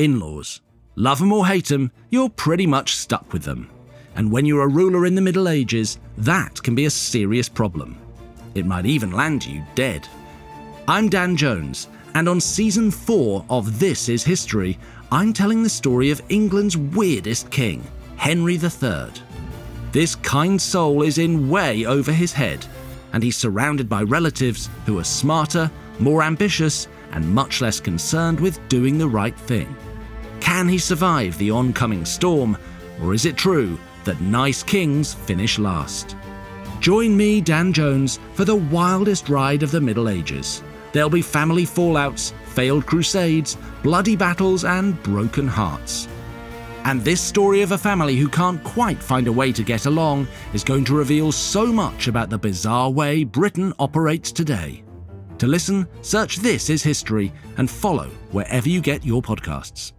in laws. Love 'em or hate 'em, you're pretty much stuck with them. And when you're a ruler in the Middle Ages, that can be a serious problem. It might even land you dead. I'm Dan Jones, and on season 4 of This Is History, I'm telling the story of England's weirdest king, Henry III. This kind soul is in way over his head, and he's surrounded by relatives who are smarter, more ambitious, and much less concerned with doing the right thing. Can he survive the oncoming storm, or is it true that nice kings finish last? Join me, Dan Jones, for the wildest ride of the Middle Ages. There'll be family fallouts, failed crusades, bloody battles, and broken hearts. And this story of a family who can't quite find a way to get along is going to reveal so much about the bizarre way Britain operates today. To listen, search This is History and follow wherever you get your podcasts.